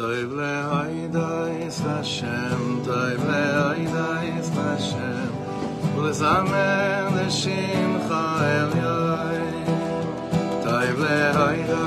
toyble hayde is vas schent toyble hayde is vas schel volle zamen leshim khaem yai toyble hayde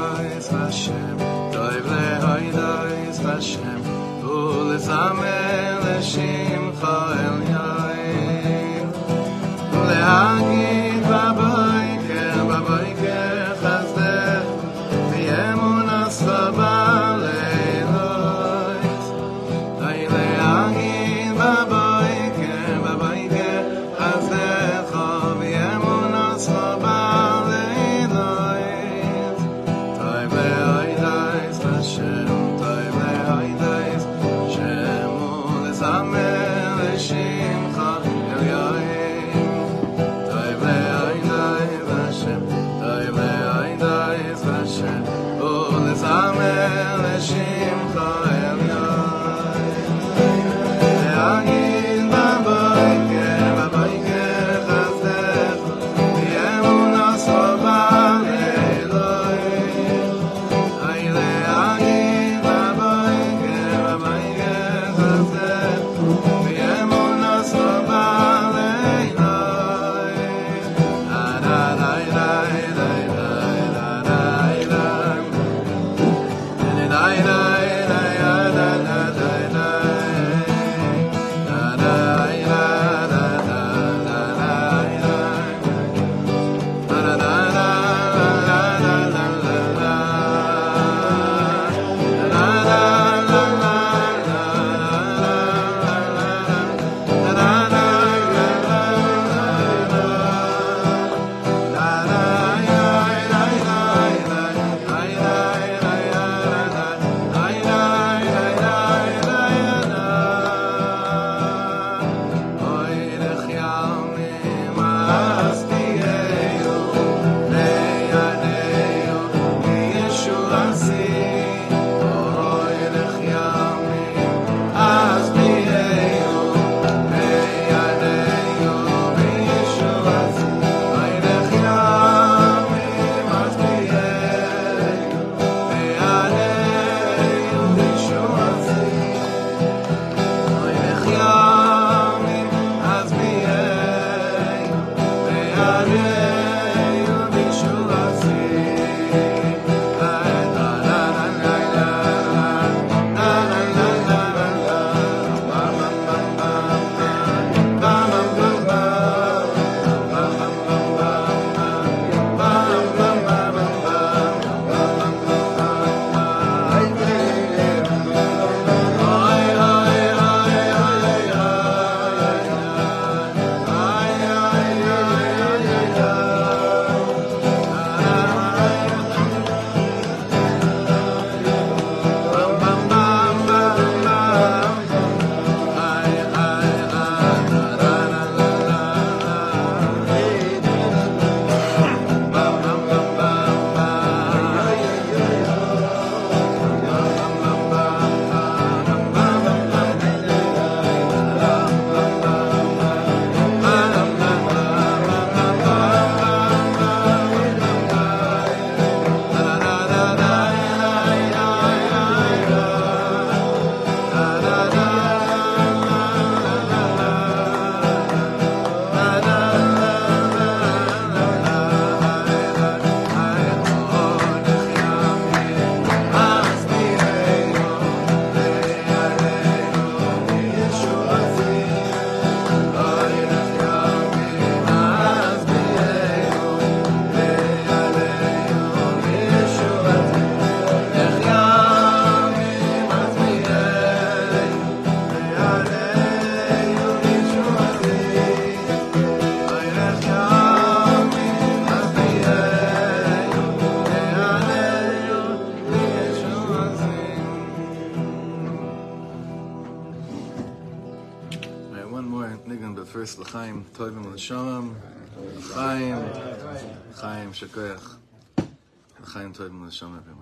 Anton Lashon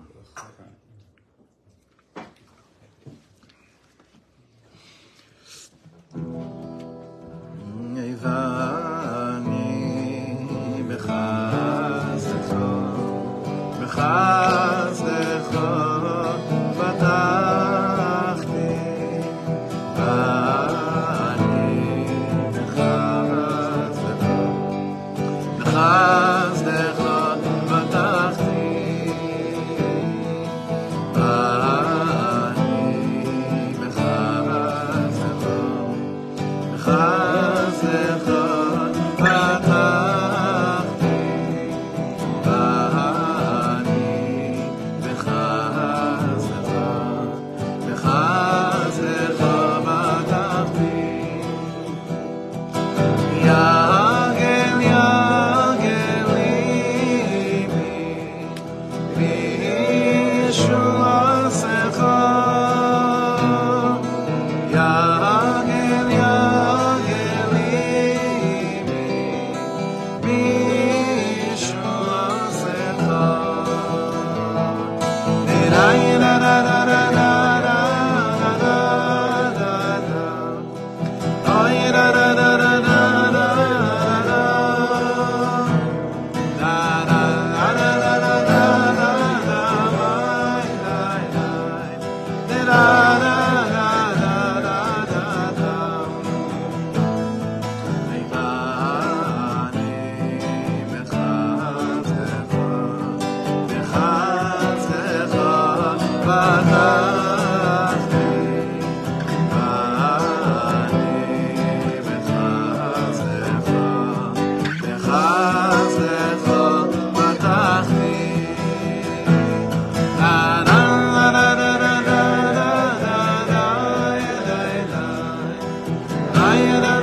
Zion.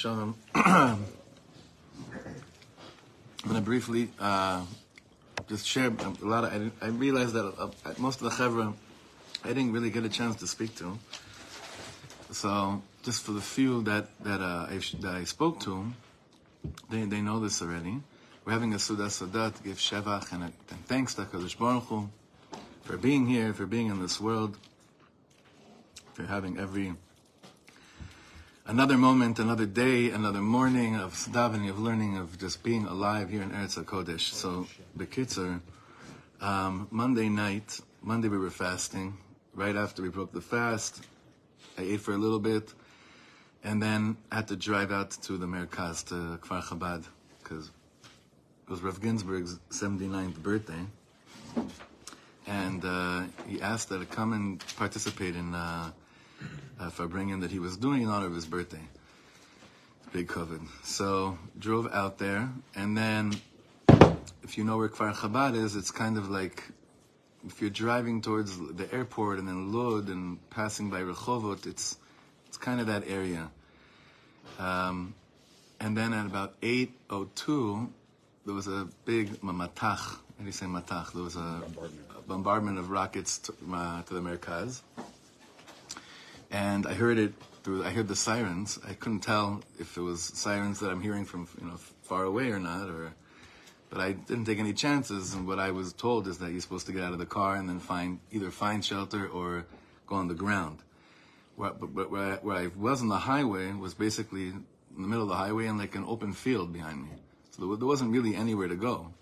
I'm going to briefly uh, just share a lot of. I, I realized that uh, most of the chevra I didn't really get a chance to speak to. So just for the few that that uh, I, that I spoke to, they they know this already. We're having a Suda Sadat to give Shevach and, and thanks to HaKadosh Baruch Hu for being here, for being in this world, for having every another moment, another day, another morning of davening, of learning, of just being alive here in Eretz HaKodesh. So, the Kitzer, um, Monday night, Monday we were fasting. Right after we broke the fast, I ate for a little bit, and then had to drive out to the Merkaz, to Kfar Chabad, because it was Rav Ginsburgh's 79th birthday. And uh, he asked that I come and participate in uh, uh, for bringing that he was doing in honor of his birthday. Big COVID. So drove out there, and then if you know where Kfar Chabad is, it's kind of like if you're driving towards the airport and then Lod and passing by Rehovot, it's it's kind of that area. Um, and then at about 8:02, there was a big matach. How do you say matach? There was a bombardment, a bombardment of rockets to, uh, to the Merkaz and I heard it through. I heard the sirens. I couldn't tell if it was sirens that I'm hearing from you know far away or not, or. But I didn't take any chances, and what I was told is that you're supposed to get out of the car and then find either find shelter or go on the ground. Where, but, where, I, where I was on the highway was basically in the middle of the highway and like an open field behind me, so there, there wasn't really anywhere to go.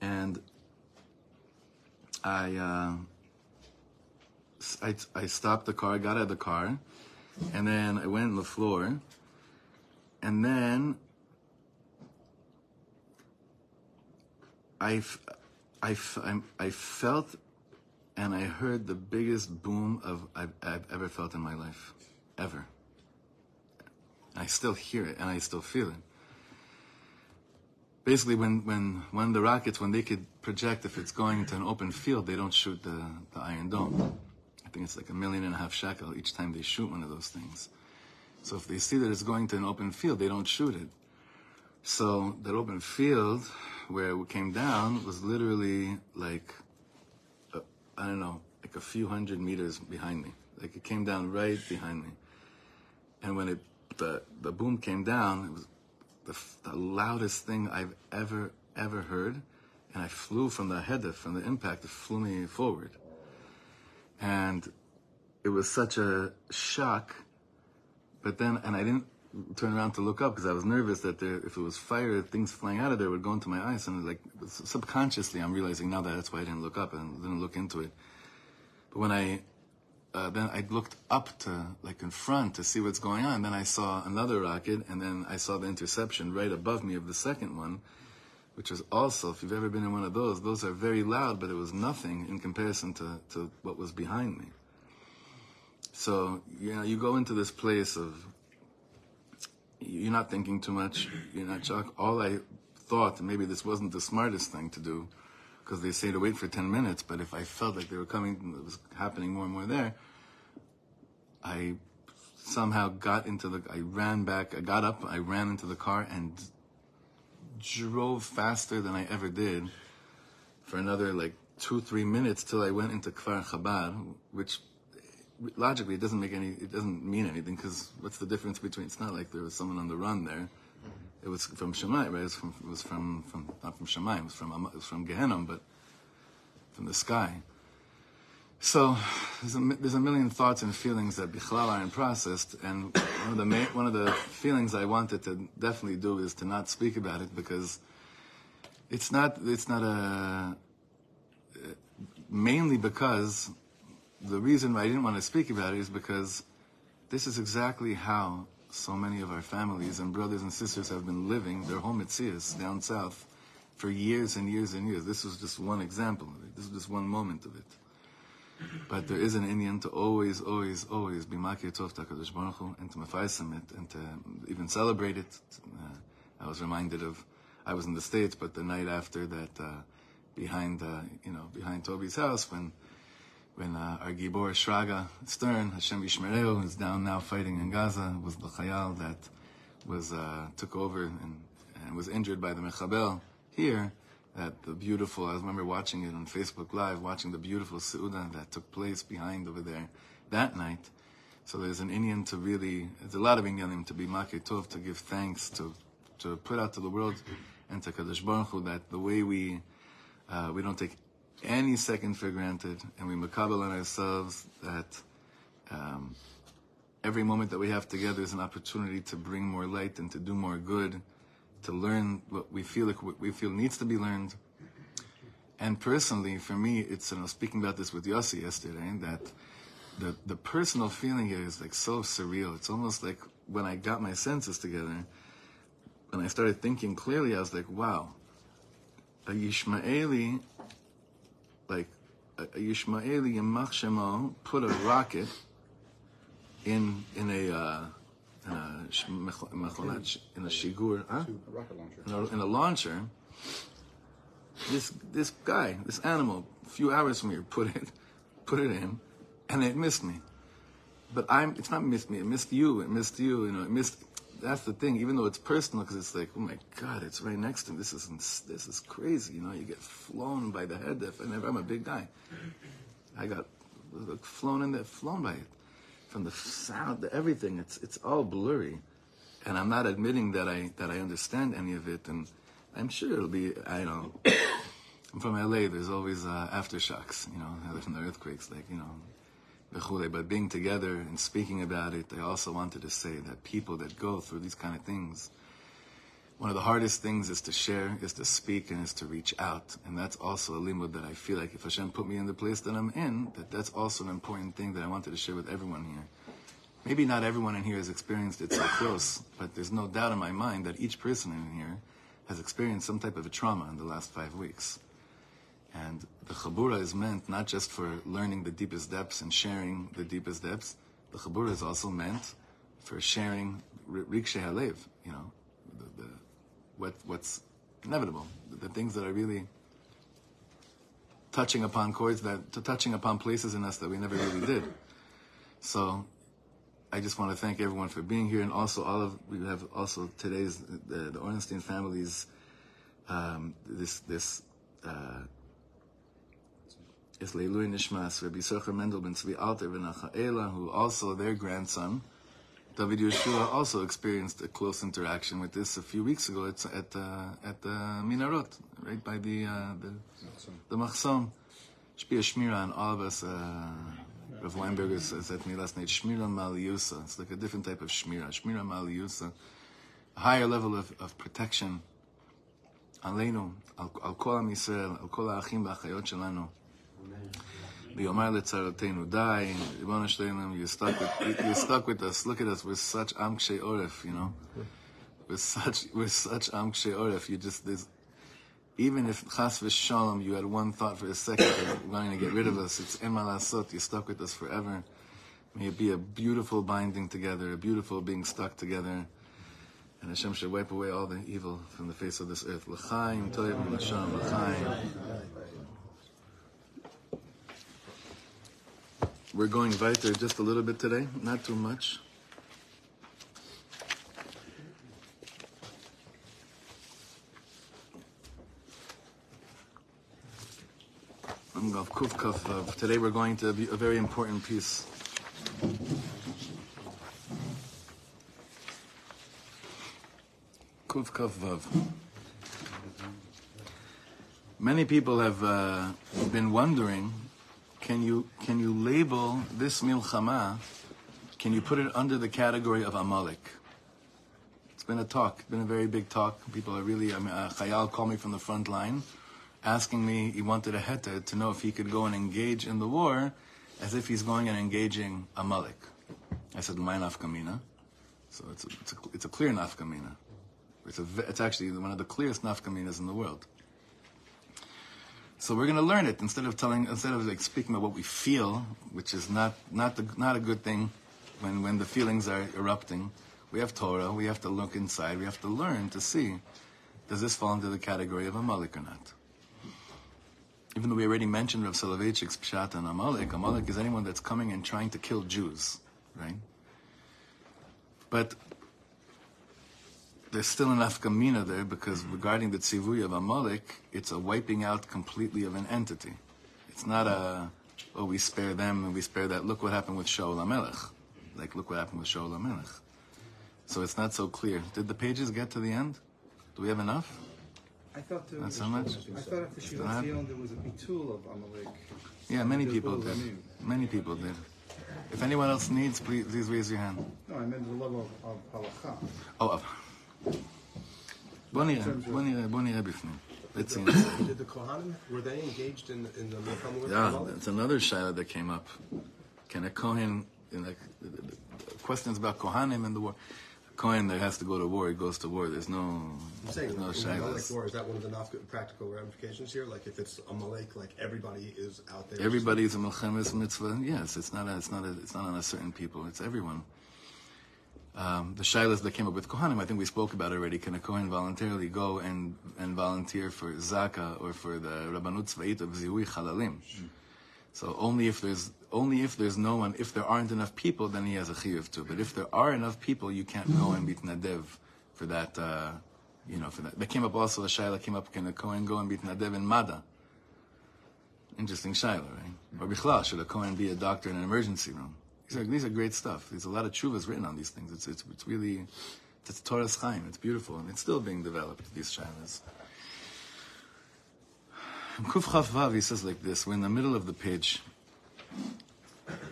And I. Uh, I, I stopped the car, got out of the car, and then I went on the floor, and then I, I, I felt and I heard the biggest boom of I've, I've ever felt in my life, ever. I still hear it and I still feel it. Basically, when, when of the rockets, when they could project if it's going into an open field, they don't shoot the, the Iron Dome. I think it's like a million and a half shekel each time they shoot one of those things. So if they see that it's going to an open field, they don't shoot it. So that open field where it came down was literally like, uh, I don't know, like a few hundred meters behind me. Like it came down right behind me. And when it the the boom came down, it was the, the loudest thing I've ever ever heard, and I flew from the head from the impact. It flew me forward, and it was such a shock. But then, and I didn't turn around to look up because I was nervous that there, if it was fire, things flying out of there would go into my eyes. And like subconsciously, I'm realizing now that that's why I didn't look up and didn't look into it. But when I uh, then I looked up to like in front to see what's going on. Then I saw another rocket, and then I saw the interception right above me of the second one, which was also, if you've ever been in one of those, those are very loud, but it was nothing in comparison to, to what was behind me. So you know, you go into this place of you're not thinking too much. You're not shocked. All I thought, maybe this wasn't the smartest thing to do, because they say to wait for 10 minutes, but if I felt like they were coming, it was happening more and more there, I somehow got into the, I ran back, I got up, I ran into the car and drove faster than I ever did for another like two, three minutes till I went into Kfar Chabad, which logically it doesn't make any, it doesn't mean anything because what's the difference between, it's not like there was someone on the run there. it was from Shemayim, right? It was from, it was from, from not from Shemayim, it was from, it was from Gehenna, but from the sky. So there's a, there's a million thoughts and feelings that Bichlal aren't processed, and one of the ma- one of the feelings I wanted to definitely do is to not speak about it because it's not it's not a mainly because the reason why I didn't want to speak about it is because this is exactly how so many of our families and brothers and sisters have been living their home mitzias down south for years and years and years. This was just one example of it. This was just one moment of it. But there is an inyan to always, always, always be makir tov to HaKadosh Baruch and to mefaisim it and to even celebrate it. Uh, I was reminded of, I was in the States, but the night after that, uh, behind, uh, you know, behind Toby's house when when uh, our Gibor Shraga Stern, Hashem Yishmereu, is down now fighting in Gaza, was the Chayal that was uh, took over and, and was injured by the Mechabel here. That the beautiful, I remember watching it on Facebook Live, watching the beautiful Seuda that took place behind over there that night. So there's an inyan to really, there's a lot of inyanim to be Makir Tov, to give thanks, to to put out to the world and to Kadosh Baruch Hu that the way we uh, we don't take any second for granted, and we makabel on ourselves that um, every moment that we have together is an opportunity to bring more light and to do more good, to learn what we feel like we feel needs to be learned. And personally, for me, it's I was speaking about this with Yossi yesterday that the the personal feeling here is like so surreal. It's almost like when I got my senses together and I started thinking clearly, I was like, wow, a Yishmaeli like a, Yishmaeli Machshemo put a rocket in in a uh, in a sh- in a shigur, huh? Rocket launcher. in a, in a launcher. This this guy, this animal, a few hours from here, put it put it in, and it missed me. But I'm it's not missed me. It missed you. It missed you. You know, it missed. That's the thing. Even though it's personal, because it's like, oh my God, it's right next to me. This is this is crazy. You know, you get flown by the head. If and I'm a big guy, I got flown in there, flown by it. From the sound, the everything. It's it's all blurry, and I'm not admitting that I that I understand any of it. And I'm sure it'll be. I know. I'm from LA. There's always uh, aftershocks. You know, from the earthquakes. Like you know. But being together and speaking about it, I also wanted to say that people that go through these kind of things, one of the hardest things is to share, is to speak, and is to reach out. And that's also a limud that I feel like if Hashem put me in the place that I'm in, that that's also an important thing that I wanted to share with everyone here. Maybe not everyone in here has experienced it so close, but there's no doubt in my mind that each person in here has experienced some type of a trauma in the last five weeks. And the Chabura is meant not just for learning the deepest depths and sharing the deepest depths. The Chabura is also meant for sharing Rikshe Halev, you know, what, what's inevitable, the, things that are really touching upon chords that, to touching upon places in us that we never really did. So I just want to thank everyone for being here, and also all of we have also today's the, the Ornstein families. Um, this this uh, is Leilui Nishmas Rabbi Socher Mendel ben Alter ben who also their grandson David Yeshua also experienced a close interaction with this a few weeks ago at at uh, at the Minarot, right by the uh, the, the Machsam. Should shmira all of us. Uh, Rav Weinberger said to me last night, shmira maliusa. It's like a different type of shmira. Shmira maliusa, a higher level of, of protection. Aleinu, al kol am Yisrael, al kol ha'achim ba'achayot shelanu. You're stuck with us. Look at us, we're such Amkshe Oref, you know. We're such we're such You just even if Chas v'Shalom, you had one thought for a second of wanting to get rid of us, it's Ema Lasot, you're stuck with us forever. May it be a beautiful binding together, a beautiful being stuck together. And Hashem should wipe away all the evil from the face of this earth. L'chaim, l'sham, l'chaim. We're going weiter just a little bit today, not too much. Kuf Today we're going to be a very important piece. Kuf Kaf Vav. Many people have uh, been wondering, can you can you label this milchama? Can you put it under the category of Amalek? It's been a talk, been a very big talk. People are really. I mean, uh, Chayal called me from the front line, asking me he wanted a heta to know if he could go and engage in the war, as if he's going and engaging Amalek. I said, my nafkamina. So it's a, it's a, it's a clear nafkamina. It's, a, it's actually one of the clearest nafkaminas in the world. So we're going to learn it instead of telling, instead of like speaking about what we feel, which is not not the, not a good thing when when the feelings are erupting. We have Torah. We have to look inside. We have to learn to see, does this fall into the category of Amalek or not? Even though we already mentioned Rav Soloveitchik's Pshat and Amalek, Amalek is anyone that's coming and trying to kill Jews, right? But there's still an afkamina there because regarding the tzivui of Amalek, it's a wiping out completely of an entity. It's not a, oh, we spare them and we spare that. Look what happened with Shaul HaMelech. Like, look what happened with Shaul HaMelech. So it's not so clear. Did the pages get to the end? Do we have enough? I thought there Not so much? I thought after Still Shivat? Zion there was a bitul of Amalek. Yeah, many people did. Many people did. If anyone else needs, please, please raise your hand. No, I meant the level of, of halacha. Oh, uh, בוא נראה, בוא נראה, בוא נראה בפנים. Did the Kohanim, were they engaged in, in the Milchama Yeah, it's another Shaila that came up. Can a Kohen, in the, the, the, questions about Kohanim in the war, a Kohen that has to go to war, he goes to war. There's no, I'm saying, no Like war, is that one of the practical ramifications here? Like if it's Amalek, like everybody is out there. Everybody is a Milchama mitzvah. Yes, it's not, a, it's, not a, it's not on a certain people, it's everyone. Um, the shilas that came up with kohanim, I think we spoke about already. Can a kohen voluntarily go and and volunteer for zaka or for the rabbanut tzvait of zihui chalalim? So only if there's only if there's no one, if there aren't enough people, then he has a chiyuv too. But if there are enough people, you can't go and be nadev for that. Uh, you know, for that. That came up also. The shaila came up. Can a kohen go and be nadev in mada? Interesting shaila, right? Or bichlal, should a Kohen be a doctor in an emergency room? These are, these are great stuff. There's a lot of chuvas written on these things. It's, it's, it's really, it's Torah's chaim. It's beautiful, and it's still being developed, these shailas. In Kuf Vav, he says like this, we're in the middle of the page,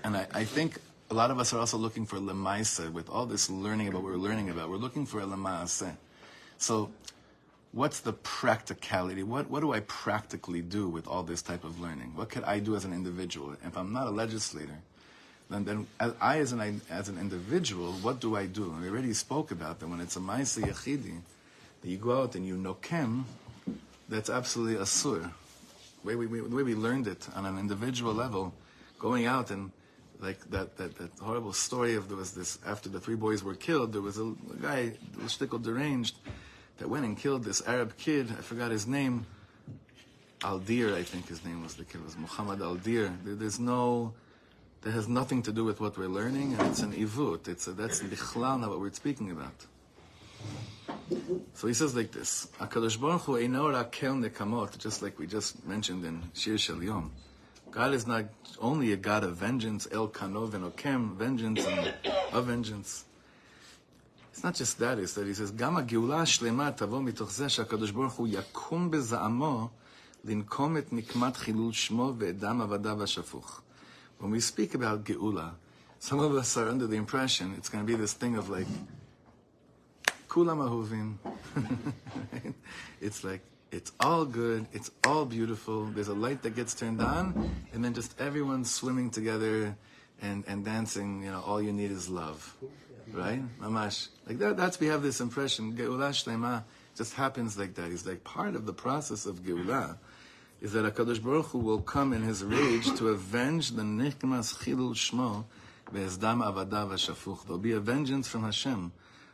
and I, I think a lot of us are also looking for lemaisa, with all this learning about what we're learning about. We're looking for a lemaase. So what's the practicality? What, what do I practically do with all this type of learning? What could I do as an individual? If I'm not a legislator, then, then as I, as an, as an individual, what do I do? And We already spoke about that when it's a Maisa Yachidi, that you go out and you nokem, that's absolutely asur. The way we, we, the way we learned it on an individual level, going out and like that, that, that horrible story of there was this, after the three boys were killed, there was a, a guy, shtickle deranged, that went and killed this Arab kid, I forgot his name, Aldir, I think his name was the kid, was Muhammad Aldir. There, there's no, that has nothing to do with what we're learning, and it's an ivut. It's a, that's bichlal not what we're speaking about. So he says like this: Hakadosh Baruch Hu eino rakel nekamot, just like we just mentioned in Shir Shel Yom. God is not only a God of vengeance, el kanov and okem, vengeance and of vengeance. It's not just that, it's that he says, גם הגאולה השלמה תבוא מתוך זה שהקדוש ברוך הוא יקום בזעמו לנקום את נקמת חילול שמו ואת דם עבדיו השפוך. when we speak about geula, some of us are under the impression it's going to be this thing of like, kulam ahuvim. It's like, it's all good, it's all beautiful, there's a light that gets turned on, and then just everyone's swimming together and, and dancing, you know, all you need is love. Right? Mamash. Like that, that's, we have this impression, Geulah Shlema just happens like that. He's like part of the process of Geulah is that HaKadosh Baruch Hu will come in his rage to avenge the Nichmas Chilul Shmo Ve'ezdam Avadav HaShafuch. There'll be a vengeance from Hashem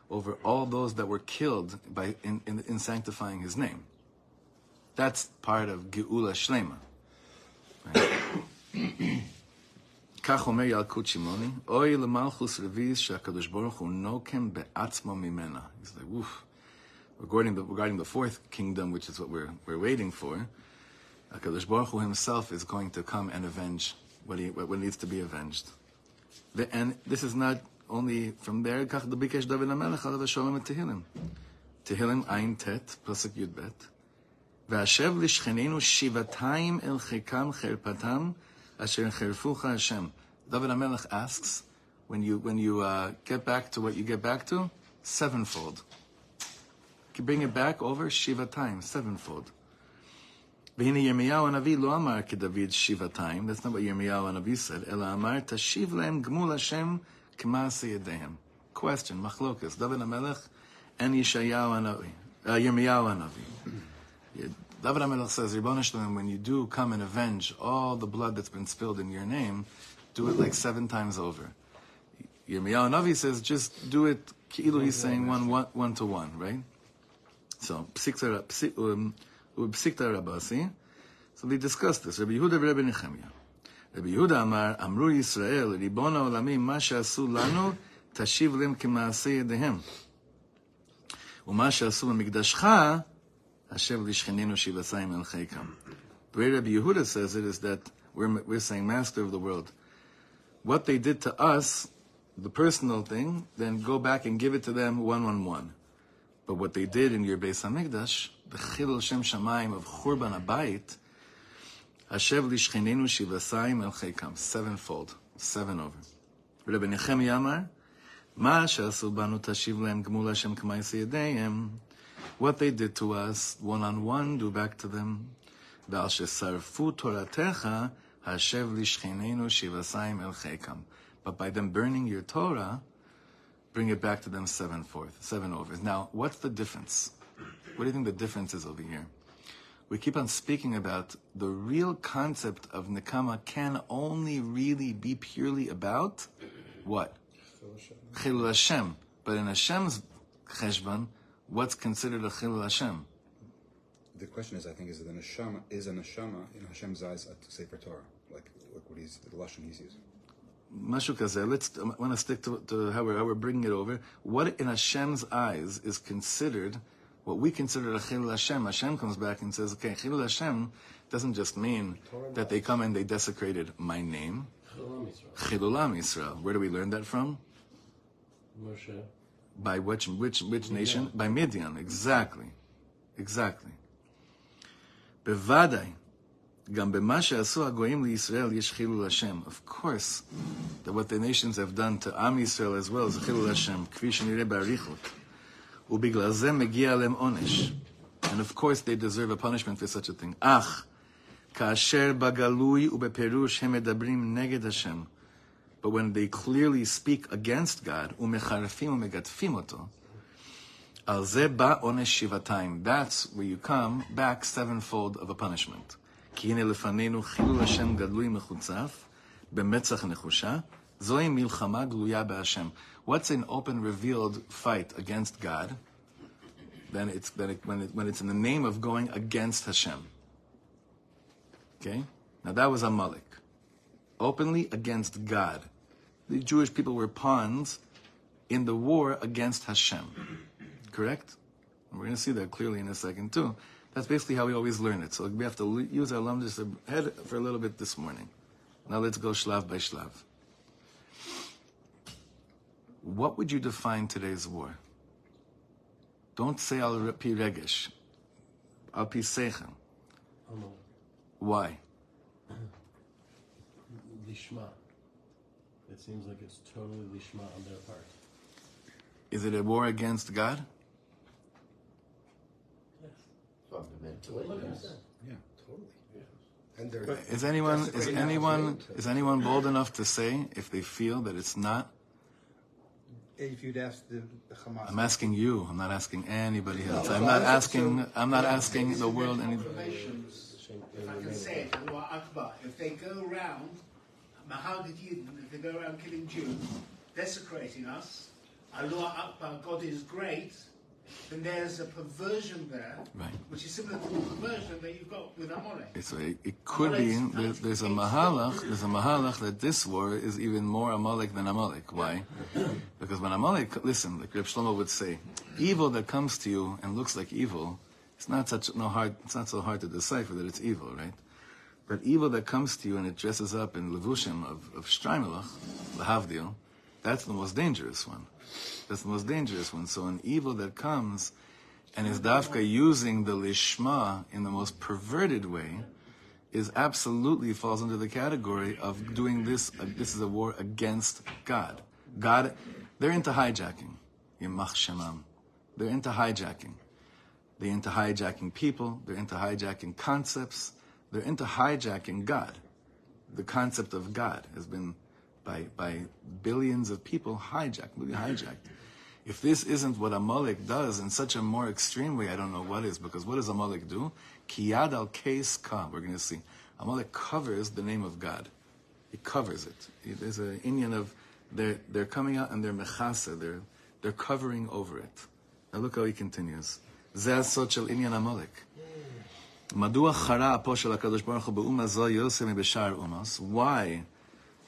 over all those that were killed by, in, in, in sanctifying his name. That's part of Geula Shlema. Right? כך אומר ילקוט שמעוני, אוי למלכוס רביס שהקדוש ברוך הוא נוקם בעצמו ממנה. He's like, woof. Regarding the, regarding the fourth kingdom, which is what we're, we're waiting for, HaKadosh Baruch Hu himself is going to come and avenge what, he, what needs to be avenged. The, and this is not only from there, Kach Dabikesh David HaMelech Harav HaSholem et Tehillim. Tehillim Ayin Tet, Pasuk Yud Bet. V'ashev lishcheninu shivatayim el cherpatam asher cherfucha Hashem. David HaMelech asks, when you, when you uh, get back to what you get back to, sevenfold. You bring it back over shiva times, sevenfold. That's not what Yirmiyahu HaNavi said. Ela amar tashiv lem gmul Hashem k'masi yedehem. Question, machlokas, David HaMelech and Yeshayahu HaNavi, uh, Yirmiyahu HaNavi. David HaMelech says, Ribbon Shalom, when you do come and avenge all the blood that's been spilled in your name, do it like seven times over. Yirmiyahu HaNavi says, just do it, Ki'ilu, he's saying one, one, one to one, right? So, six psikzara, psikzara, um, with Psikta Rabasi. So we discussed this. Rabbi Yehuda, Rabbi Nehemiah. Rabbi Yehuda Amar, Amru Yisrael, Ribon Olamim, Ma She'asu Lanu, Tashiv Lem K'Maaseh Yedehem. Uma She'asu B'Mikdashcha, Hashem Lishcheninu Shivasayim El Chaykam. The way Rabbi Yehuda says it is that we're, we're saying, Master of the world, what they did to us, the personal thing, then go back and give it to them one one one. But what they did in your Beis Hamikdash, the Chil Shem Shamayim of Churban HaBayit, Hashev Lishcheninu Shivasayim El Chekam, sevenfold, seven over. Rebbe Nechem Yamar, Ma She'asu Banu Tashiv Lehem Gmul Hashem K'mayis Yedeim, what they did to us, one on one, do back to them. Ve'al She'sarfu Toratecha, Hashev Lishcheninu Shivasayim El Chekam. But by them burning your Torah, bring it back to them sevenfold, seven overs. Now, what's the difference? What do you think the difference is over here? We keep on speaking about the real concept of Nikama can only really be purely about what? Chilul Hashem. But in Hashem's cheshbon, what's considered a Chilul Hashem? The question is, I think, is it a neshama? Is a neshama in Hashem's eyes a sefer Torah? Like, like what he's the lashon he's using. Mashu kazeh. Let's. I want to stick to, to how we're how we're bringing it over. What in Hashem's eyes is considered what we consider a Chilul Hashem, Hashem comes back and says, okay, Chilul Hashem doesn't just mean that they come and they desecrated my name. Chilulam Israel. Where do we learn that from? Moshe. By which, which, which Midian. nation? By Midian, exactly. Exactly. Bevadai. Of course, that what the nations have done to Am Yisrael as well is Chilul Hashem, ובגלל זה מגיע להם עונש. And of course they deserve a punishment for such a thing. אך, כאשר בגלוי ובפירוש הם מדברים נגד השם, but when they clearly speak against God, ומחרפים ומגדפים אותו, על זה בא עונש שבעתיים. That's where you come back sevenfold of a punishment. כי הנה לפנינו חילול השם גלוי מחוצף, במצח נחושה, זוהי מלחמה גלויה בהשם. What's an open revealed fight against God? Then it's, then it, when, it, when it's in the name of going against Hashem. Okay? Now that was Amalek. Openly against God. The Jewish people were pawns in the war against Hashem. Correct? And we're going to see that clearly in a second too. That's basically how we always learn it. So we have to use our lumdus head for a little bit this morning. Now let's go shlav by shlav. What would you define today's war? Don't say al pi regesh, al pi seichel. Amalek. Why? Lishma. It seems like it's totally lishma on their part. Is it a war against God? Yes. Fundamentally, yes. Yeah, totally. And they're Is anyone is anyone is anyone bold enough to say if they feel that it's not? If you'd ask the, the Hamas. I'm asking you. I'm not asking anybody else. I'm not asking. I'm not asking the world any. If I can say it, Allah Akbar. If they go around, Yidden, if they go around killing Jews, desecrating us, Allah Akbar, God is great, then there's a perversion there, Right. which is similar to the perversion that you've got with Amalek. It's a, it could be. There, there's a mahalach. There's a mahalach that this war is even more Amalek than Amalek. Why? Because when Amalek, listen, like Reb Shlomo would say, evil that comes to you and looks like evil, it's not such no hard. It's not so hard to decipher that it's evil, right? But evil that comes to you and it dresses up in levushim of of shtraimelach, lahavdil, that's the most dangerous one. That's the most dangerous one. So an evil that comes and is dafka using the lishma in the most perverted way, is absolutely falls under the category of doing this. Uh, this is a war against God. God, they're into hijacking. Yimach. They're into hijacking. They're into hijacking people. They're into hijacking concepts. They're into hijacking God. The concept of God has been by, by billions of people hijacked, really hijacked. If this isn't what Amalek does in such a more extreme way, I don't know what is, because what does Amalek do? Kiyad al case ka, we're going to see. Amalek covers the name of God. He covers it. There's an inyan of, they're, they're coming out and they're mechasa, they're, they're covering over it. Now look how he continues. זה הסוד inyan עניין עמלק. מדוע חרה אפו של הקדוש ברוך הוא באומה זו יוסי מבשאר אומס? Why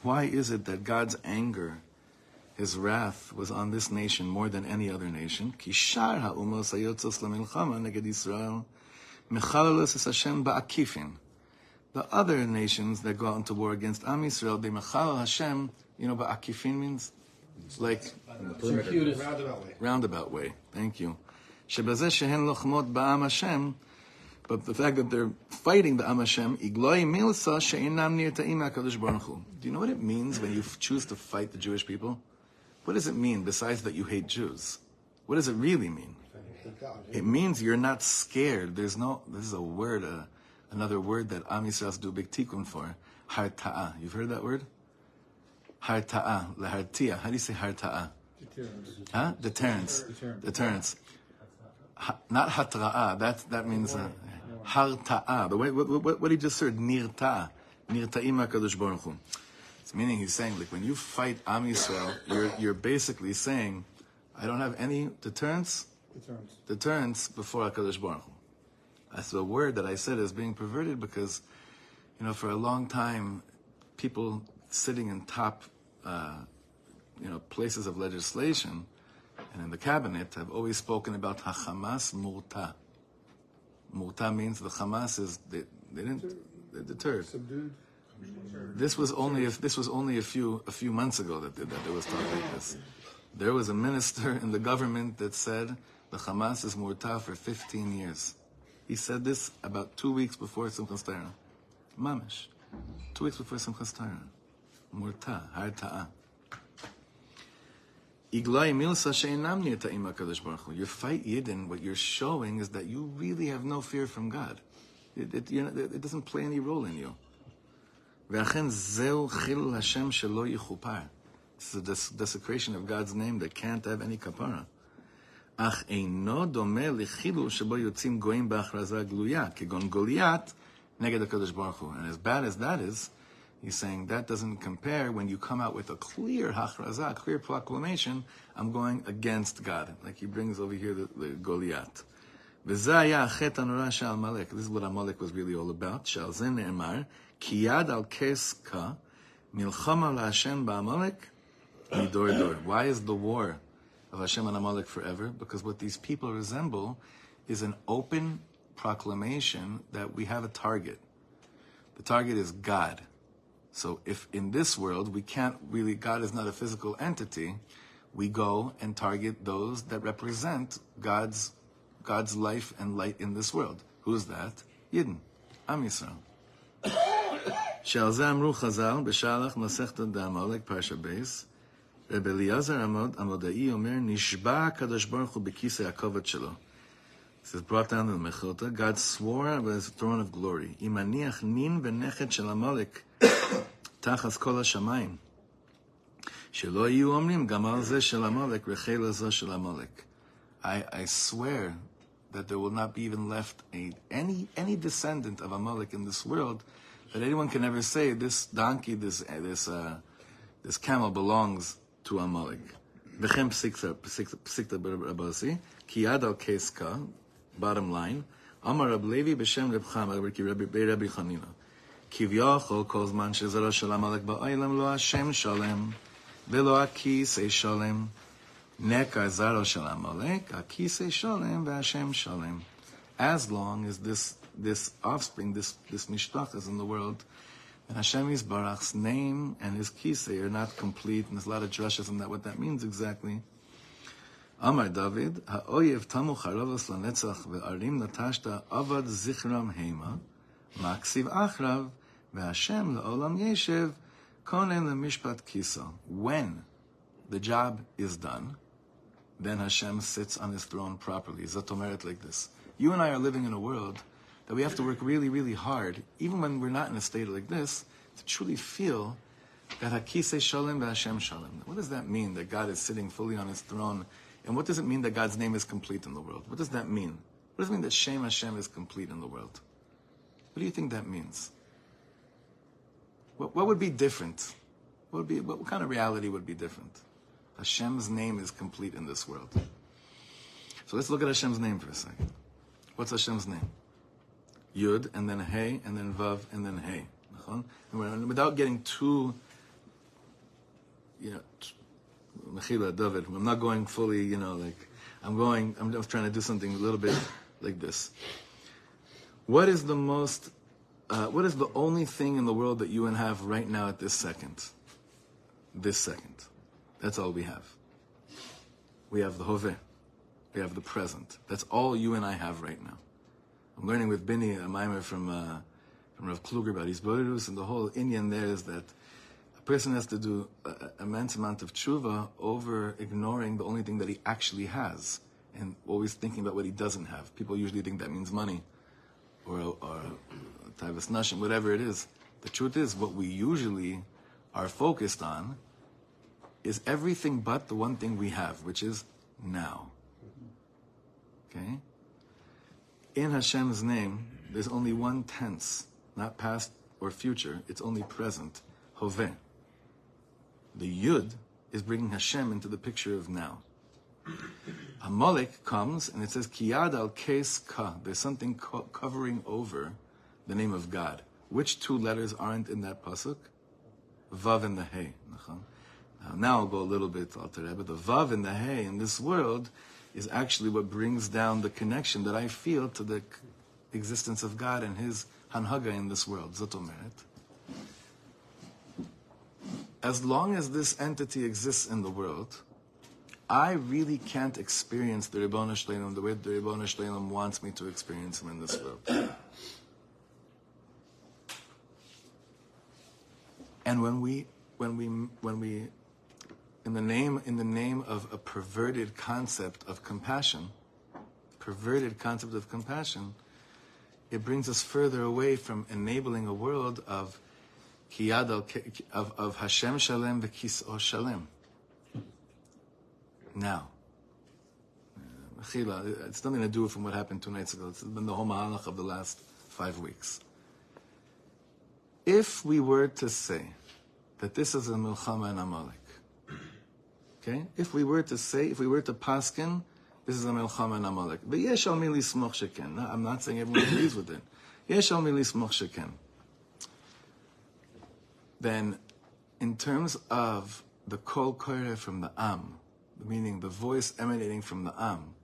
Why is it that God's anger his wrath was on this nation more than any other nation. כי שאר האומות היוצאות למלחמה נגד ישראל מחללוס את השם בעקיפין. The other nations that go out into war against Am Yisrael, they mechalal Hashem, you know what akifin means? Like Circuitous. Roundabout way. roundabout way. Thank you. שבזה שהן לוחמות בעם השם, but the fact that they're fighting the Am Hashem, igloi milsa she'inam HaKadosh Baruch Hu. Do you know what it means when you choose to fight the Jewish people? What does it mean besides that you hate Jews? What does it really mean? It means you're not scared. There's no, this is a word, uh, another word that Am Yisrael do big tikkun for. Harta'a. You've heard that word? Harta'a. Lehartia. How do you say harta'a? Huh? Deterrence. Deterrence. Ha, not hatra'a. That that means uh, harta'a. The way what, what, what he just said, nirta'a. Nirta'im HaKadosh Baruch Hu. It's meaning he's saying like when you fight Am Yisrael, you're you're basically saying, I don't have any deterrence Deterrence. deterrence before HaKadosh Baruch Hu. That's the word that I said is being perverted because, you know, for a long time, people sitting in top, uh, you know, places of legislation and in the cabinet have always spoken about Hachamas Murta. Murta means the Hamas is they, they didn't they deterred. Subdued. This was only if this was only a few a few months ago that did that there was talk like this. There was a minister in the government that said the Hamas is Murta for 15 years. He said this about two weeks before Simchas Torah. Mamish. Two weeks before Simchas Torah. Murta, harta'a. Iglai milsa she'inam nirta'im HaKadosh Baruch Hu. Your fight Yidden, what you're showing is that you really have no fear from God. It, it, you know, it doesn't play any role in you. ואכן זהו חילול השם שלא יכופר. This is a des- desecration of God's name that can't have any kapara. אך אינו דומה לחילול שבו יוצאים גויים בהכרזה גלויה, כגון גוליית נגד הקדוש ברוך הוא. And as bad as that is, He's saying that doesn't compare when you come out with a clear hachrazah, clear proclamation, I'm going against God. Like he brings over here the, the Goliath. This is what Amalek was really all about. Why is the war of Hashem and Amalek forever? Because what these people resemble is an open proclamation that we have a target. The target is God. So if in this world we can't really, God is not a physical entity, we go and target those that represent God's God's life and light in this world. Who's that? Yidden, Am Yisrael. שעל זה אמרו חז"ל בשלח מסכת דעמלק פרשה בייס, רב אליעזר עמוד, עמודאי אומר, נשבע הקדוש ברוך הוא בכיסא הכובד שלו. This is brought down in the Mechilta. God swore by his throne of glory, אם אניח נין ונכד של עמלק תחת כל השמיים, שלא יהיו אומרים גם על זה של עמלק רחל הזו של עמלק. I, I swear that there will not be even left a, any any descendant of Amalek in this world that anyone can ever say this donkey, this uh, this uh, this camel belongs to Amalek. V'chem psikta psikta b'rabasi ki yad al keska. Bottom line, Amar Rab Levi b'shem Reb Chama Rabbi Rabbi Chanina. כביכול כל זמן שזרע של עמלק בעולם לא השם שלם ולא הכיסא שלם. Nekar Zaro Shel Amalek, Akise Shalem, Vashem Shalem. As long as this this offspring, this this mishtach is in the world, and Hashem Yisbarach's name and his kisei are not complete, and there's a lot of drushes on that, what that means exactly. אמר דוד, האויב תמו חרבס לנצח וערים נטשת עבד זכרם המה, מקסיב אחריו, Hashem la'olam yeshiv konen Mishpat kisa. When the job is done, then Hashem sits on his throne properly. Zatomeret like this. You and I are living in a world that we have to work really, really hard, even when we're not in a state like this, to truly feel that Hakise Shalom Hashem Shalom. What does that mean that God is sitting fully on his throne? And what does it mean that God's name is complete in the world? What does that mean? What does it mean that Shem Hashem is complete in the world? What do you think that means? What, what would be different? What would be what kind of reality would be different? Hashem's name is complete in this world. So let's look at Hashem's name for a second. What's Hashem's name? Yud and then Hey and then Vav and then Hey. And without getting too, you know, Mechila, David, I'm not going fully, you know, like, I'm going, I'm just trying to do something a little bit like this. What is the most, uh, what is the only thing in the world that you and have right now at this second? This second. That's all we have. We have the Hoveh. We have the present. That's all you and I have right now. I'm learning with Bini a mimer from, uh, from Rav Kluger about his Bodhidus, and the whole inyan there is that a person has to do an immense amount of tshuva over ignoring the only thing that he actually has and always thinking about what he doesn't have. People usually think that means money or, or Taivas Nashim, whatever it is. The truth is, what we usually are focused on is everything but the one thing we have, which is now. Okay? In Hashem's name, there's only one tense, not past or future, it's only present. Hoveh. The Yud is bringing Hashem into the picture of now. Amalek comes and it says Kiyad al Kes Ka. There's something co- covering over the name of God. Which two letters aren't in that pasuk? Vav and the Hey. Now, now I'll go a little bit al but the Vav and the Hey in this world is actually what brings down the connection that I feel to the existence of God and His Hanhaga in this world. Zotomeret. As long as this entity exists in the world, I really can't experience the Ribbon Shleilim the way the Ribbon Shleilim wants me to experience him in this world. And when we, when we, when we, in the name, in the name of a perverted concept of compassion, perverted concept of compassion, it brings us further away from enabling a world of kiyad of, of Hashem Shalem v'kis'o Shalem. Now, uh, Mechila, it's nothing to do from what happened two nights ago. It's been the whole mahalach of the last five weeks. If we were to say that this is a milchama and amalek, okay? If we were to say, if we were to paskin, this is a milchama and amalek. But yesh al mili sheken. I'm not saying everyone agrees with it. Yesh al mili sheken. Then, in terms of the kol kore from the am, meaning the voice emanating from the am,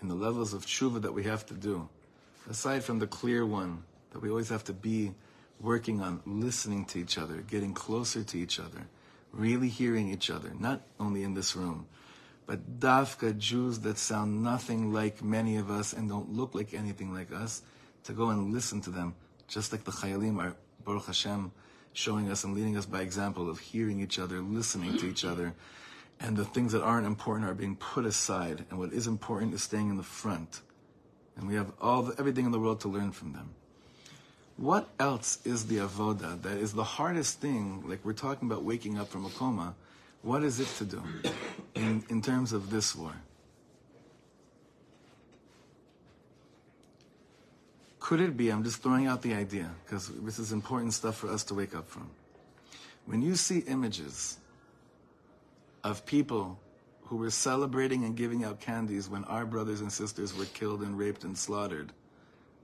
and the levels of tshuva that we have to do, aside from the clear one that we always have to be working on listening to each other, getting closer to each other, really hearing each other, not only in this room, but dafka Jews that sound nothing like many of us and don't look like anything like us, to go and listen to them, just like the Chayalim are, Baruch Hashem, showing us and leading us by example of hearing each other, listening to each other, and the things that aren't important are being put aside, and what is important is staying in the front. And we have all the, everything in the world to learn from them. What else is the avoda that is the hardest thing? Like we're talking about waking up from a coma. What is it to do in, in terms of this war? Could it be, I'm just throwing out the idea, because this is important stuff for us to wake up from. When you see images of people who were celebrating and giving out candies when our brothers and sisters were killed and raped and slaughtered,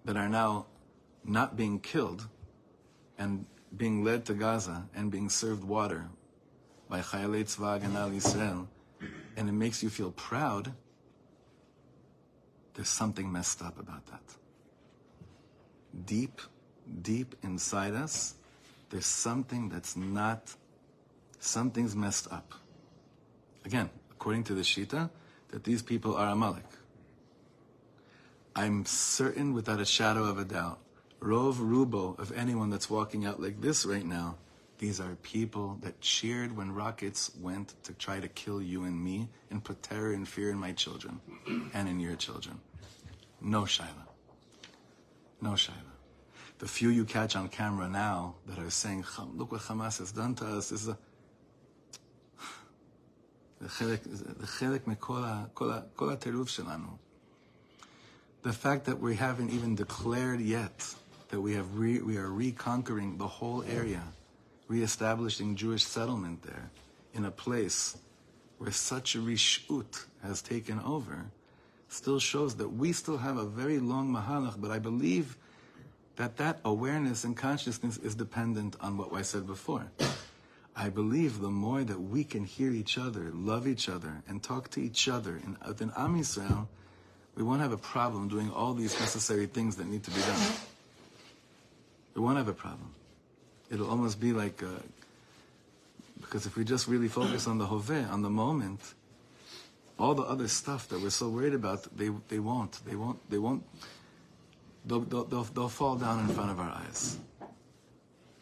that are now not being killed and being led to Gaza and being served water by Chayalei Tzva Al Yisrael, and it makes you feel proud, there's something messed up about that. Deep, deep inside us, there's something that's not, something's messed up. Again, according to the Shita, that these people are Amalek. I'm certain without a shadow of a doubt, Rov Rubo of anyone that's walking out like this right now, these are people that cheered when rockets went to try to kill you and me and put terror and fear in my children and in your children. No Shaila. No Shaila. The few you catch on camera now that are saying, "Ham- look what Hamas has done to us, is a זה חלק, זה חלק מכל ה- כל ה- כל הטירוף שלנו. The fact that we haven't even declared yet that we have re, we are reconquering the whole area, reestablishing Jewish settlement there, in a place where such a rishut has taken over, still shows that we still have a very long mahalach. But I believe that that awareness and consciousness is dependent on what I said before. I believe the more that we can hear each other, love each other, and talk to each other in, within Am Yisrael, we won't have a problem doing all these necessary things that need to be done. We won't have a problem. It'll almost be like, uh, because if we just really focus on the Hoveh, on the moment, all the other stuff that we're so worried about, they, they won't. They won't. They won't. They'll, they'll, they'll, they'll fall down in front of our eyes.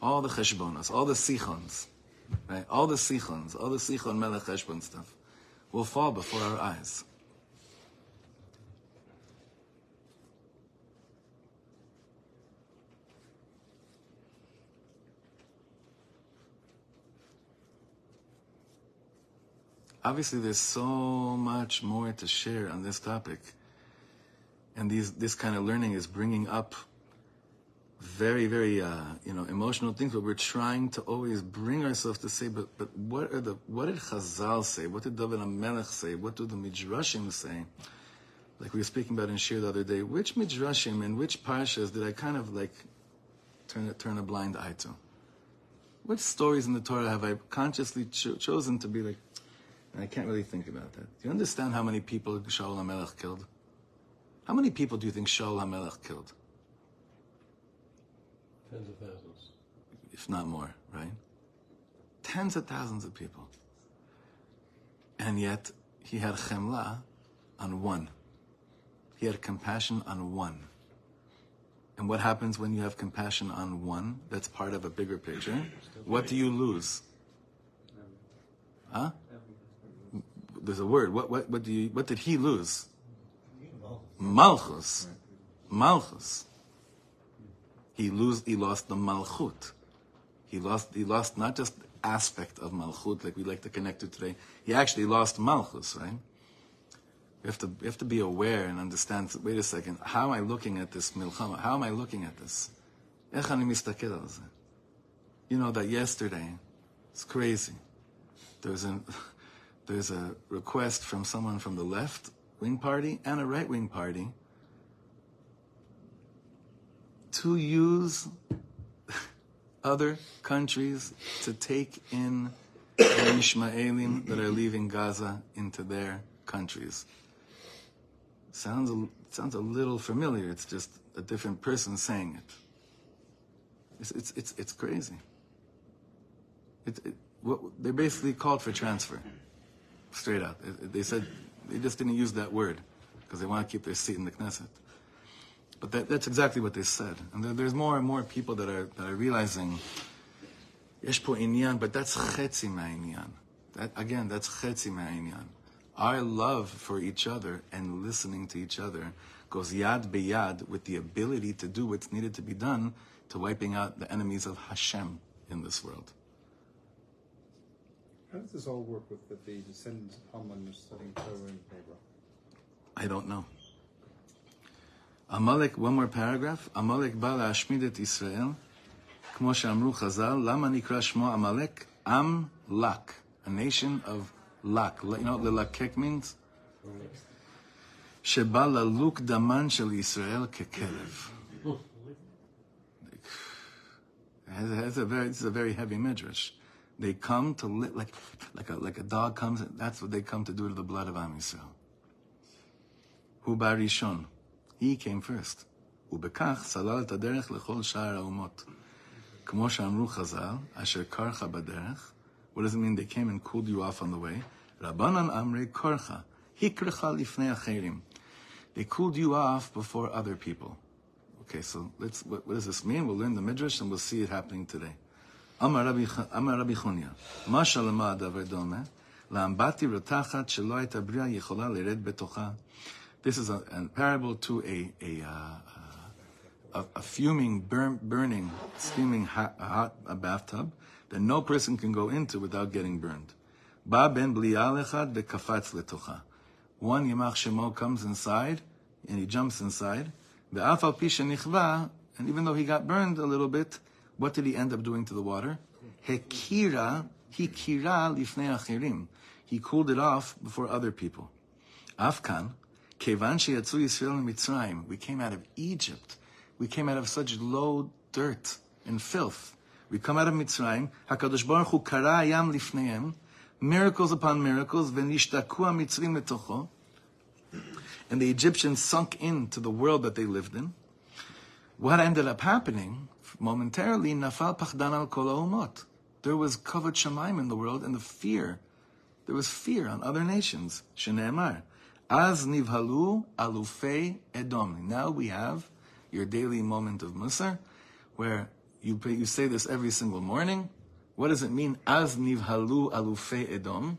All the cheshbonos, all the sichons, right? All the sichons, all the sichon melech cheshbon stuff will fall before our eyes. Obviously, there's so much more to share on this topic. And these, this kind of learning is bringing up very, very, uh, you know, emotional things, but we're trying to always bring ourselves to say, but, but what are the, what did Chazal say? What did David HaMelech say? What do the Midrashim say? Like we were speaking about in Shir the other day, which Midrashim and which Parshas did I kind of like turn, turn a blind eye to? Which stories in the Torah have I consciously cho- chosen to be like, and I can't really think about that. Do you understand how many people Shaul HaMelech killed? How many people do you think Shaul HaMelech killed? Tens of thousands. if not more, right? Tens of thousands of people. And yet, he had chemla on one. He had compassion on one. And what happens when you have compassion on one that's part of a bigger picture? What do you lose? Huh? there's a word. What what what do you what did he lose? Malchus. Malchus. He lose he lost the Malchut. He lost he lost not just aspect of Malchut like we like to connect to today. He actually lost Malchus, right? We have to we have to be aware and understand wait a second, how am I looking at this milchama? How am I looking at this? You know that yesterday, it's crazy. There was an there's a request from someone from the left wing party and a right wing party to use other countries to take in the Ishmaelim that are leaving Gaza into their countries. Sounds a, sounds a little familiar. It's just a different person saying it. It's, it's, it's, it's crazy. It, it, what, they basically called for transfer, straight out. They said they just didn't use that word because they want to keep their seat in the Knesset. But that, that's exactly what they said. And there, there's more and more people that are, that are realizing, yesh po inyan, but that's chetzi ma'inyan. That, again, that's chetzi ma'inyan. Our love for each other and listening to each other goes yad beyad with the ability to do what's needed to be done to wiping out the enemies of Hashem in this world. How does this all work with the, the descendants of Haman studying Torah and Hebrew? I don't know. Amalek, one more paragraph. Amalek בא להשמיד את ישראל, כמו שאמרו חז"ל, למה נקרא שמו עמלק? עם לק, a nation of lak. You know what ללקק means? שבא ללוק דמן של ישראל ככלב. It's a very, it's a very heavy midrash. They come to li- like, like a like a dog comes. That's what they come to do to the blood of Am Yisrael. הוא בא ראשון. He came first. ובכך סלל את הדרך לכל שאר האומות. כמו שאמרו חז"ל, אשר קרחה בדרך. What does it mean? They came and cooled you off on the way. רבנן אמרי קרחה. Hikrecha lifnei acherim. They cooled you off before other people. Okay, so let's. What, what does this mean? We'll learn the midrash and we'll see it happening today. אמר רבי ח- אמר רבי חוניה, מה שלמה הדבר דומה? לאמבטי רותחת שלא הייתה בריאה יכולה לרד בתוכה. This is a, a parable to a, a, uh, a, a fuming, burn, burning, steaming hot, hot a bathtub that no person can go into without getting burned. בא בן בליעל אחד וקפץ לתוכה. One ימח שמו comes inside, and he jumps inside. ואף על פי שנכווה, and even though he got burned a little bit, what did he end up doing to the water? Hekira, hekira lifnei achirim. He cooled it off before other people. Afkan, kevan sheyatzu Yisrael mitzrayim. We came out of Egypt. We came out of such low dirt and filth. We come out of Mitzrayim. Hakadosh Baruch Hu kara yam lifneihem. Miracles upon miracles. Venishtaku mitzrim metocho. And the Egyptians sunk into the world that they lived in. What ended up happening momentarily, nafal pachdan al kol ha'umot. There was kavod shemaim in the world, and the fear, there was fear on other nations. Shene'emar, az nivhalu alufei edom. Now we have your daily moment of musar, where you you say this every single morning. What does it mean? Az nivhalu alufei edom.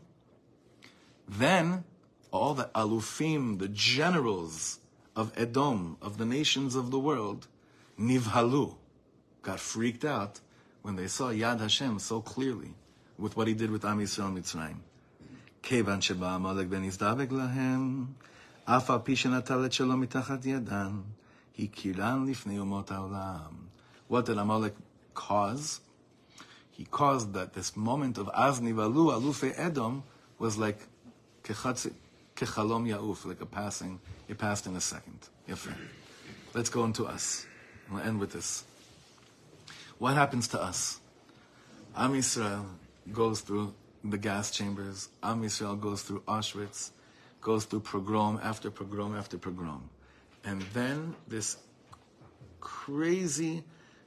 Then all the alufim, the generals of Edom, of the nations of the world, nivhalu, got freaked out when they saw Yad Hashem so clearly with what he did with Am Yisrael Mitzrayim. כיוון שבא עמלק ben הזדבק להם, אף על פי שנטל את שלו What did Amalek cause? He caused that this moment of Az Nivhalu, Alufei Edom, was like kechalom yauf, like a passing, it passed in a second. Let's go into us. We'll end with this. What happens to us? Am Yisrael goes through the gas chambers. Am Yisrael goes through Auschwitz, goes through pogrom after pogrom after pogrom. And then this crazy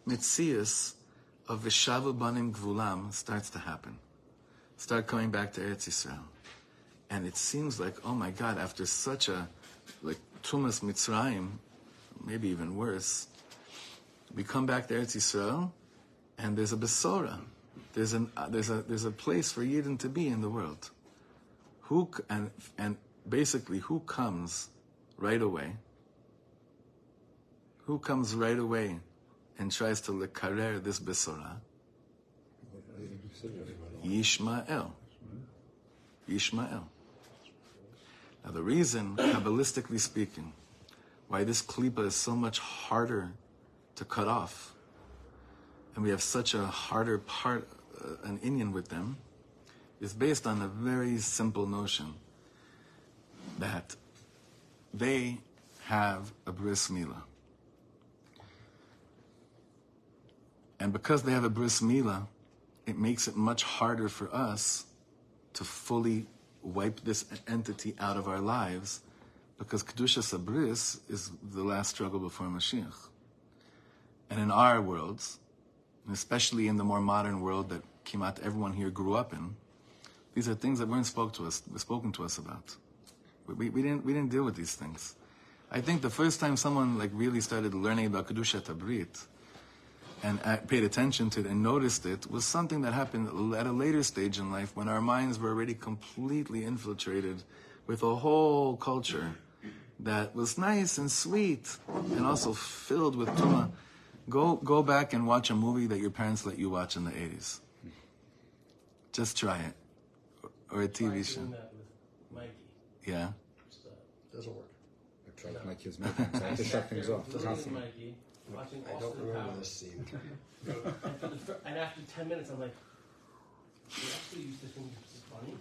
mitzias of Vishavu Banim Gvulam starts to happen. Start coming back to Eretz Yisrael. And it seems like, oh my God, after such a, like, Tumas Mitzrayim, maybe even worse, we come back to Eretz Yisrael, and there's a Besora. There's, an, uh, there's, a, there's a place for Yidden to be in the world. Who, and, and basically, who comes right away? Who comes right away and tries to lekarer this Besora? Yishmael. Yishmael. Now, the reason, Kabbalistically speaking, why this klipa is so much harder to cut off, and we have such a harder part, uh, an inyan with them, is based on a very simple notion that they have a bris milah. And because they have a bris milah, it makes it much harder for us to fully wipe this entity out of our lives because Kedusha Sabris is the last struggle before Mashiach. And in our worlds, especially in the more modern world that Kimat everyone here grew up in, these are things that weren't spoke to us, spoken to us about. We, we, didn't, we didn't deal with these things. I think the first time someone like really started learning about Kedusha Tabrit and uh, paid attention to it and noticed it was something that happened at a later stage in life when our minds were already completely infiltrated with a whole culture that was nice and sweet and also filled with tuma. Go go back and watch a movie that your parents let you watch in the 80s. Just try it. Or a TV Tried show. doing that with Mikey. Yeah. Just, uh, Doesn't work. I tried with my kids many times. I have to shut things off. Looking at Constantly. Watching I don't remember Powers. this scene. And, for the fir- and after 10 minutes, I'm like, we actually used to think this is funny.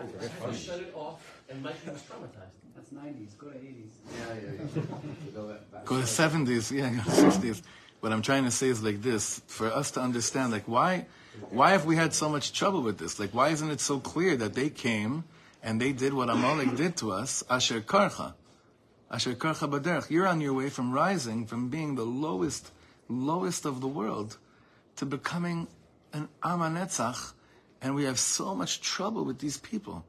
I had to shut it off, and Mikey was traumatized. That's 90s. Go to 80s. Yeah, yeah, yeah. Go back- back. Go to 70s, yeah, go to 60s. What I'm trying to say is like this, for us to understand, like why, why have we had so much trouble with this? Like why isn't it so clear that they came and they did what Amalek did to us, Asher Karcha, Asher Karcha Baderech. You're on your way from rising, from being the lowest, lowest of the world, to becoming an Amanetzach, and we have so much trouble with these people.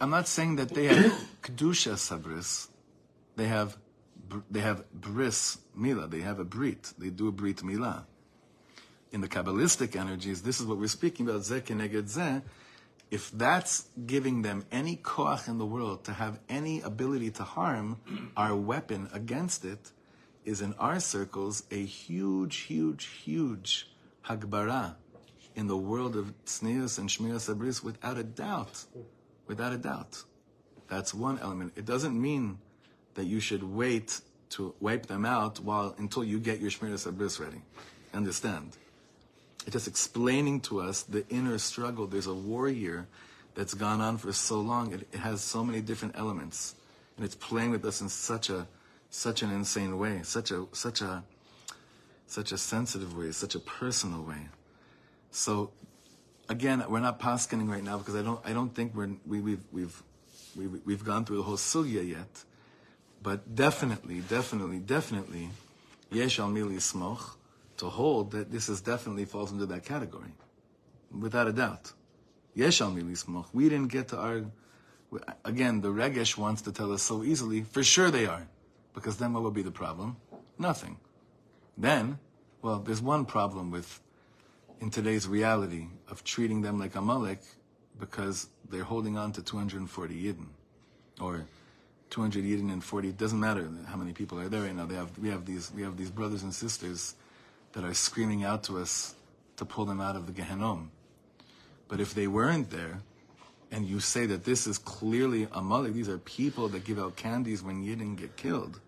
I'm not saying that they have kedusha sabris. They have they have bris mila. They have a brit. They do a brit mila. In the kabbalistic energies, this is what we're speaking about. If that's giving them any koach in the world to have any ability to harm, our weapon against it is in our circles a huge, huge, huge hagbara in the world of tznius and shmiras abris without a doubt. Without a doubt. That's one element. It doesn't mean that you should wait to wipe them out while until you get your shmiras abris ready. Understand? It's just explaining to us the inner struggle. There's a war here that's gone on for so long. It, it has so many different elements, and it's playing with us in such a such an insane way, such a such a such a sensitive way, such a personal way. So again, we're not paskening right now because I don't I don't think we're we, we've we've we, we've gone through the whole sugya yet, but definitely, definitely, definitely, yesh al mili smoch to hold that this is definitely falls into that category, without a doubt. Yesh al mili smoch. We didn't get to our again. The regesh wants to tell us so easily. For sure they are, because then what would be the problem? Nothing. Then, well, there's one problem with in today's reality of treating them like a Amalek because they're holding on to 240 Yidden or 200 Yidden and 40. It doesn't matter how many people are there right now. They have, we, have these, we have these brothers and sisters that are screaming out to us to pull them out of the Gehenom. But if they weren't there, and you say that this is clearly a Amalek, these are people that give out candies when Yidden get killed.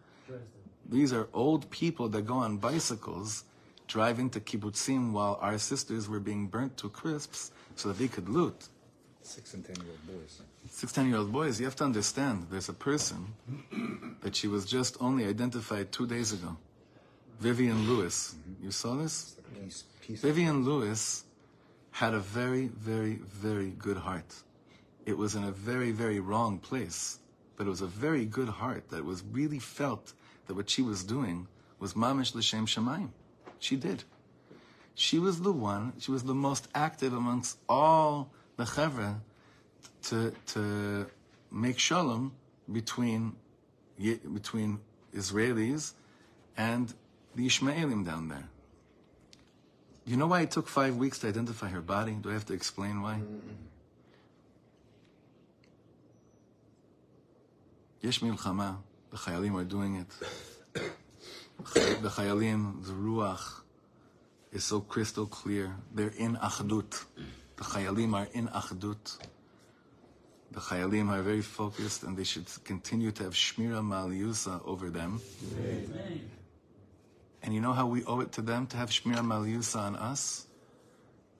These are old people that go on bicycles driving to kibbutzim while our sisters were being burnt to crisps so that they could loot. Six and ten year old boys. Six, ten year old boys, you have to understand there's a person that she was just only identified two days ago. Vivian Lewis. You saw this? Peace. Vivian Lewis had a very, very, very good heart. It was in a very, very wrong place, but it was a very good heart that was really felt that what she was doing was mamish l'shem shamayim. She did. She was the one, she was the most active amongst all the Chevra to, to make shalom between, between Israelis and the Ishmaelim down there. You know why it took five weeks to identify her body? Do I have to explain why? Yesh milchama. The Chayalim are doing it. the Chayalim, the Ruach, is so crystal clear. They're in Achdut. The Chayalim are in Achdut. The Chayalim are very focused and they should continue to have Shmira Maliusa over them. Amen. And you know how we owe it to them to have Shmira Maliusa on us?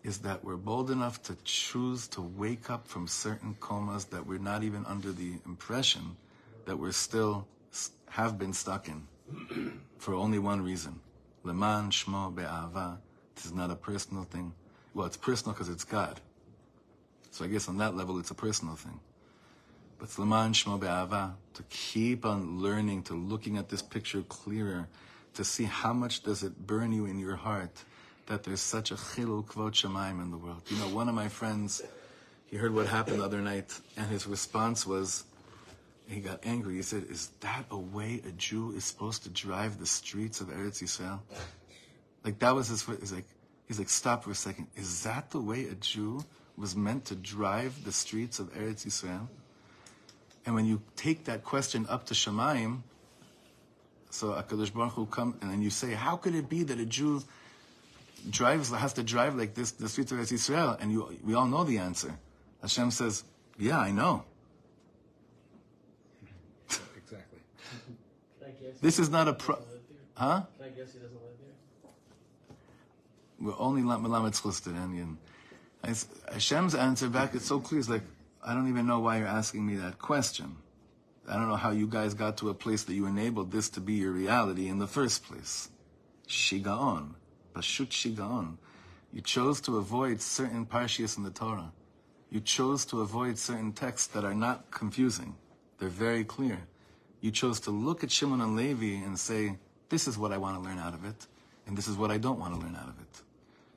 Is that we're bold enough to choose to wake up from certain comas that we're not even under the impression that we're still have been stuck in. for only one reason. Leman shmo be'ava. This is not a personal thing. Well, it's personal because it's God. So I guess on that level, it's a personal thing. But it's leman shmo be'ava. To keep on learning, to looking at this picture clearer, to see how much does it burn you in your heart that there's such a chilul kvot shemaim in the world. You know, one of my friends, he heard what happened the other night, and his response was, he got angry. He said, "Is that a way a Jew is supposed to drive the streets of Eretz Yisrael?" Like that was his. He's like, he's like, stop for a second. Is that the way a Jew was meant to drive the streets of Eretz Yisrael? And when you take that question up to Shemaim, so Hakadosh Baruch Hu come and then you say, how could it be that a Jew drives has to drive like this the streets of Eretz Yisrael? And you, we all know the answer. Hashem says, yeah, I know. Exactly. Can I guess This is not a pro- Huh? Can I guess he doesn't live here? We're only Melamed Chlusted and Hashem's answer back is so clear. It's like, I don't even know why you're asking me that question. I don't know how you guys got to a place that you enabled this to be your reality in the first place. Shigaon. Pashut Shigaon. You chose to avoid certain parshias in the Torah. You chose to avoid certain texts that are not confusing. They're very clear. You chose to look at Shimon and Levi and say, this is what I want to learn out of it, and this is what I don't want to learn out of it.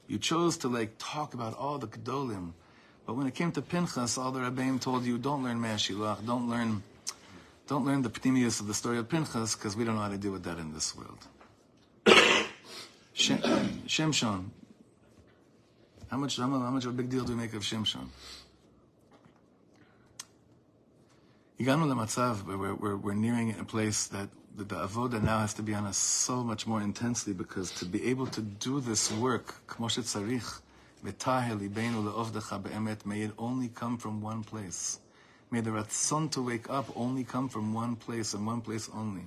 You chose to like talk about all the Gedolim, But when it came to Pinchas, all the Rebbeim told you, don't learn mashilach, don't learn, don't learn the pnimius of the story of Pinchas, because we don't know how to deal with that in this world. Shem, Shimshon. How much, how much, of a big deal do we make of Shimshon? הגענו למצב where we're, we're, we're nearing a place that the, the avoda now has to be on us so much more intensely because to be able to do this work, כמו שצריך, ותהה ליבנו לעובדך באמת, may it only come from one place. May the ratzon to wake up only come from one place and one place only.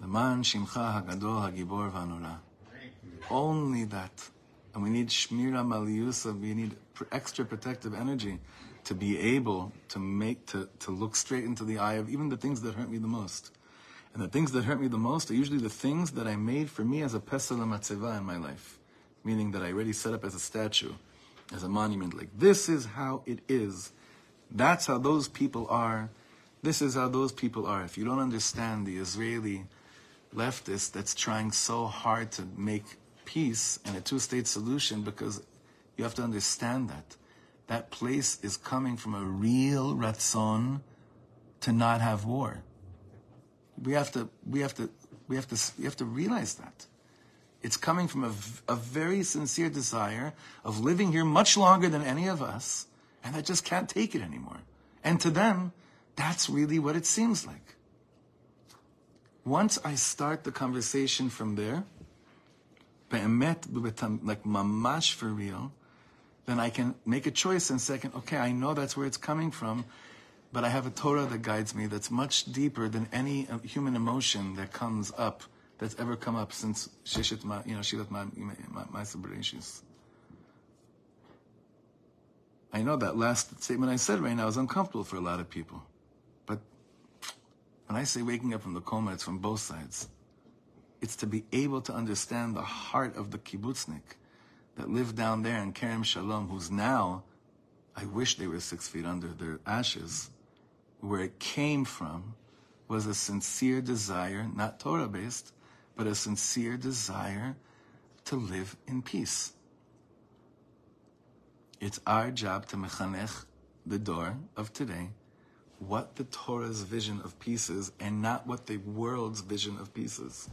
למען שמך הגדול, הגיבור והנורא. Only that. And we need shmira maliyusa, we need pr- extra protective energy to be able to make, to, to look straight into the eye of even the things that hurt me the most. And the things that hurt me the most are usually the things that I made for me as a pesel in my life. Meaning that I already set up as a statue, as a monument. Like, this is how it is. That's how those people are. This is how those people are. If you don't understand the Israeli leftist that's trying so hard to make peace and a two-state solution because you have to understand that that place is coming from a real ratzon to not have war. We have to, we have to, we have to, we have to realize that. It's coming from a very sincere desire of living here much longer than any of us, and that just can't take it anymore. And to them, that's really what it seems like. Once I start the conversation from there, like mamash for real, then I can make a choice and second, okay, I know that's where it's coming from, but I have a Torah that guides me that's much deeper than any uh, human emotion that comes up, that's ever come up since Sheshet Ma, you know, Shilat Ma, Ma. I know that last statement I said right now is uncomfortable for a lot of people. But when I say waking up from the coma, it's from both sides. It's to be able to understand the heart of the kibbutznik that lived down there in Kerem Shalom, who's now, I wish they were six feet under their ashes, where it came from was a sincere desire, not Torah based, but a sincere desire to live in peace. It's our job to mechanech the dor of today, what the Torah's vision of peace is, and not what the world's vision of peace is.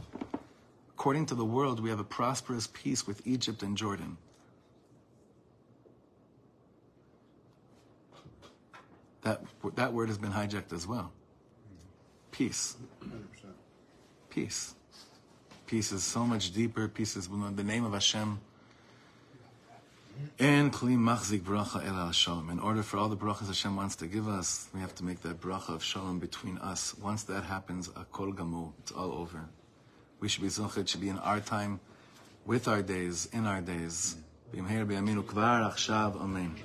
According to the world, we have a prosperous peace with Egypt and Jordan. That, that word has been hijacked as well. Peace. Peace. Peace is so much deeper. Peace is the name of Hashem. And machzik bracha el al shalom. In order for all the brachas Hashem wants to give us, we have to make that bracha of shalom between us. Once that happens, akol gamu, it's all over. We should be zocheh, it should be in our time, with our days, in our days. B'imher b'yaminu kvar achshav, amen.